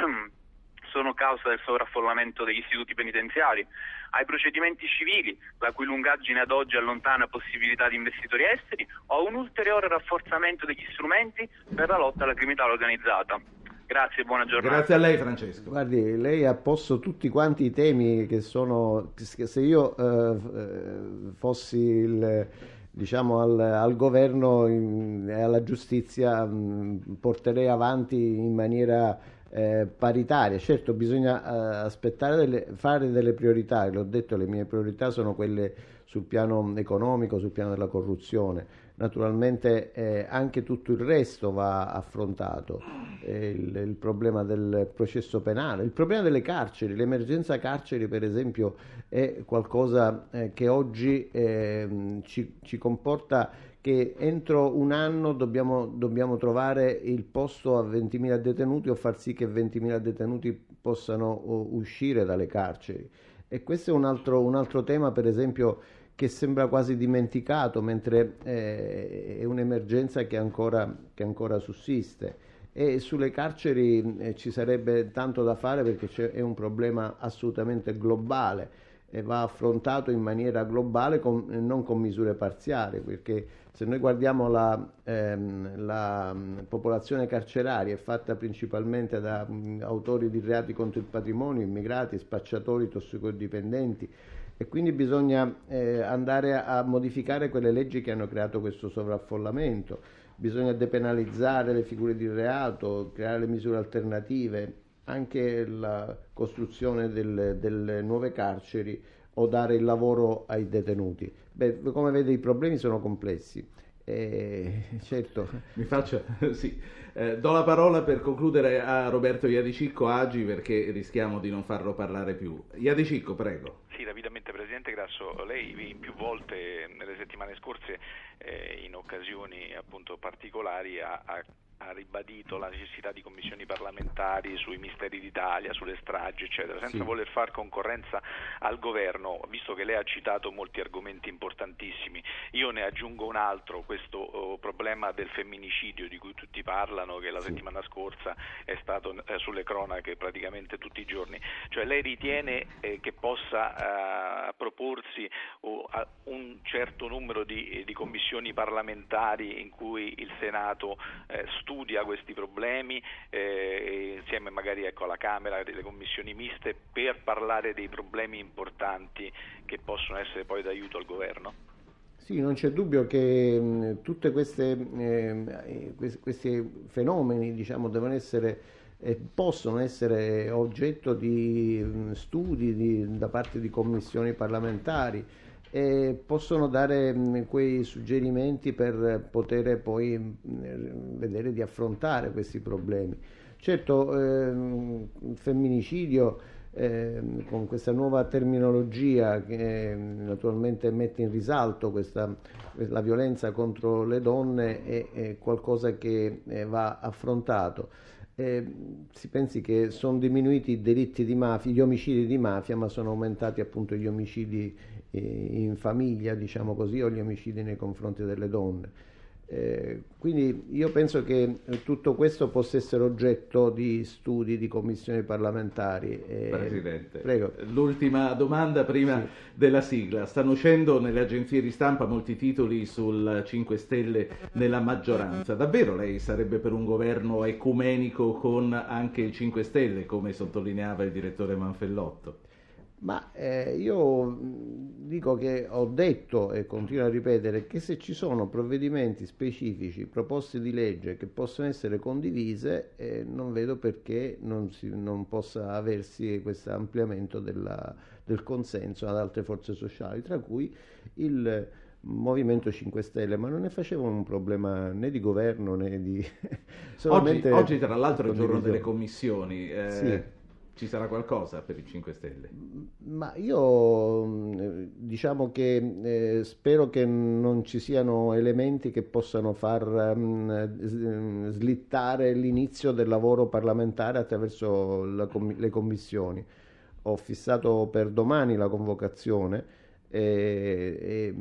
sono causa del sovraffollamento degli istituti penitenziari, ai procedimenti civili, la cui lungaggine ad oggi allontana possibilità di investitori esteri, o a un ulteriore rafforzamento degli strumenti per la lotta alla criminalità organizzata. Grazie, buona giornata. Grazie a lei Francesco. Guardi, lei ha posto tutti quanti i temi che sono... Se io eh, eh fossi il diciamo, al, al governo e alla giustizia mh, porterei avanti in maniera eh, paritaria. Certo, bisogna eh, aspettare delle, fare delle priorità, l'ho detto, le mie priorità sono quelle sul piano economico, sul piano della corruzione. Naturalmente eh, anche tutto il resto va affrontato, eh, il, il, problema del processo penale, il problema delle carceri, l'emergenza carceri per esempio è qualcosa eh, che oggi ehm, ci, ci comporta che entro un anno dobbiamo, dobbiamo, trovare il posto a 20.000 detenuti o far sì che 20.000 detenuti possano uscire dalle carceri. E questo è un altro, un altro tema, per esempio, che sembra quasi dimenticato, mentre eh, è un'emergenza che ancora, che ancora sussiste. E sulle carceri eh, ci sarebbe tanto da fare perché è un problema assolutamente globale. e va affrontato in maniera globale con, non con misure parziali, perché se noi guardiamo la, ehm, la mm, popolazione carceraria è fatta principalmente da mh, mm, autori di reati contro il patrimonio, immigrati, spacciatori, tossicodipendenti e quindi bisogna eh, andare a modificare quelle leggi che hanno creato questo sovraffollamento, bisogna depenalizzare le figure di reato, creare le misure alternative, anche la costruzione delle, delle nuove carceri o dare il lavoro ai detenuti. Beh, come vede i problemi sono complessi. Eh, certo. Mi faccio, [LAUGHS] sì. Eh, do la parola per concludere a Roberto Iadicicco Agi perché rischiamo di non farlo parlare più. Iadicicco, prego. Sì, rapidamente Presidente Grasso, lei più volte nelle settimane scorse eh, in occasioni appunto particolari ha, ha ha ribadito la necessità di commissioni parlamentari sui misteri d'Italia, sulle stragi, eccetera, senza sì. voler far concorrenza al governo, visto che lei ha citato molti argomenti importantissimi. Io ne aggiungo un altro, questo oh, problema del femminicidio di cui tutti parlano, che la sì. settimana scorsa è stato eh, sulle cronache praticamente tutti i giorni. Cioè lei ritiene eh, che possa eh, proporsi oh, un certo numero di, di, commissioni parlamentari in cui il Senato eh, studia questi problemi eh, insieme magari ecco, alla Camera, delle commissioni miste per parlare dei problemi importanti che possono essere poi d'aiuto al governo? Sì, non c'è dubbio che tutti eh, questi fenomeni diciamo, devono essere possono essere oggetto di studi di, da parte di commissioni parlamentari e possono dare quei suggerimenti per poter poi vedere di affrontare questi problemi. Certo, eh, il femminicidio eh, con questa nuova terminologia che naturalmente mette in risalto questa, la violenza contro le donne è, è qualcosa che eh, va affrontato. Eh, si pensi che sono diminuiti i delitti di mafia, gli omicidi di mafia, ma sono aumentati appunto gli omicidi eh, in famiglia, diciamo così, o gli omicidi nei confronti delle donne. Eh, quindi io penso che tutto questo possa essere oggetto di studi di commissioni parlamentari. Eh, Presidente, prego. l'ultima domanda prima sì. della sigla. Stanno uscendo nelle agenzie di stampa molti titoli sul 5 Stelle nella maggioranza. Davvero lei sarebbe per un governo ecumenico con anche il 5 Stelle, come sottolineava il direttore Manfellotto? Ma eh, io dico che ho detto e continuo a ripetere che se ci sono provvedimenti specifici, proposte di legge che possono essere condivise, eh, non vedo perché non, si, non possa aversi questo ampliamento della, del consenso ad altre forze sociali, tra cui il Movimento 5 Stelle, ma non ne faceva un problema né di governo né di... [LAUGHS] oggi, oggi, tra l'altro è il giorno delle commissioni. Eh... Sì ci sarà qualcosa per i 5 Stelle? Ma io mm, diciamo che eh, spero che non ci siano elementi che possano far um, slittare l'inizio del lavoro parlamentare attraverso com- le commissioni. Ho fissato per domani la convocazione e, e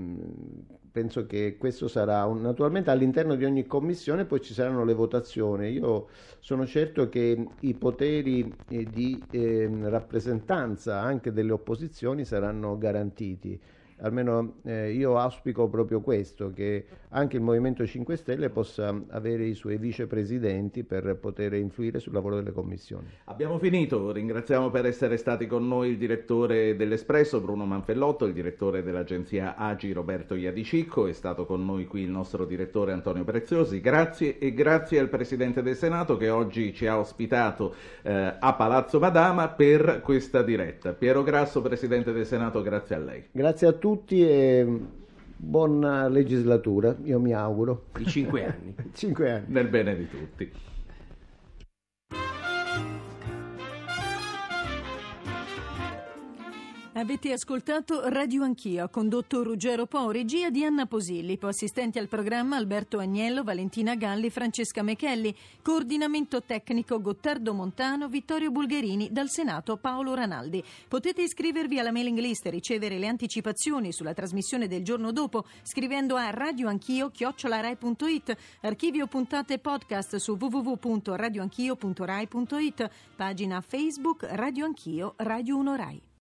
penso che questo sarà un, naturalmente all'interno di ogni commissione poi ci saranno le votazioni. Io sono certo che i poteri eh, di eh, rappresentanza anche delle opposizioni saranno garantiti almeno eh, io auspico proprio questo, che anche il Movimento 5 Stelle possa avere i suoi vicepresidenti per poter influire sul lavoro delle commissioni. Abbiamo finito, ringraziamo per essere stati con noi il direttore dell'Espresso Bruno Manfellotto, il direttore dell'agenzia Agi Roberto Iadicicco, è stato con noi qui il nostro direttore Antonio Preziosi, grazie e grazie al Presidente del Senato che oggi ci ha ospitato eh, a Palazzo Madama per questa diretta. Piero Grasso, Presidente del Senato, grazie a lei. Grazie a tutti tutti e buona legislatura, io mi auguro. Di cinque anni. [LAUGHS] cinque anni. Nel bene di tutti. Avete ascoltato Radio Anch'io, condotto Ruggero Po, regia di Anna Posillipo, assistenti al programma Alberto Agnello, Valentina Galli, Francesca Mechelli, coordinamento tecnico Gottardo Montano, Vittorio Bulgherini, dal Senato Paolo Ranaldi. Potete iscrivervi alla mailing list e ricevere le anticipazioni sulla trasmissione del giorno dopo scrivendo a radioanchio.it, archivio puntate podcast su www.radioanchio.rai.it, pagina Facebook Radio Anch'io, Radio 1 Rai.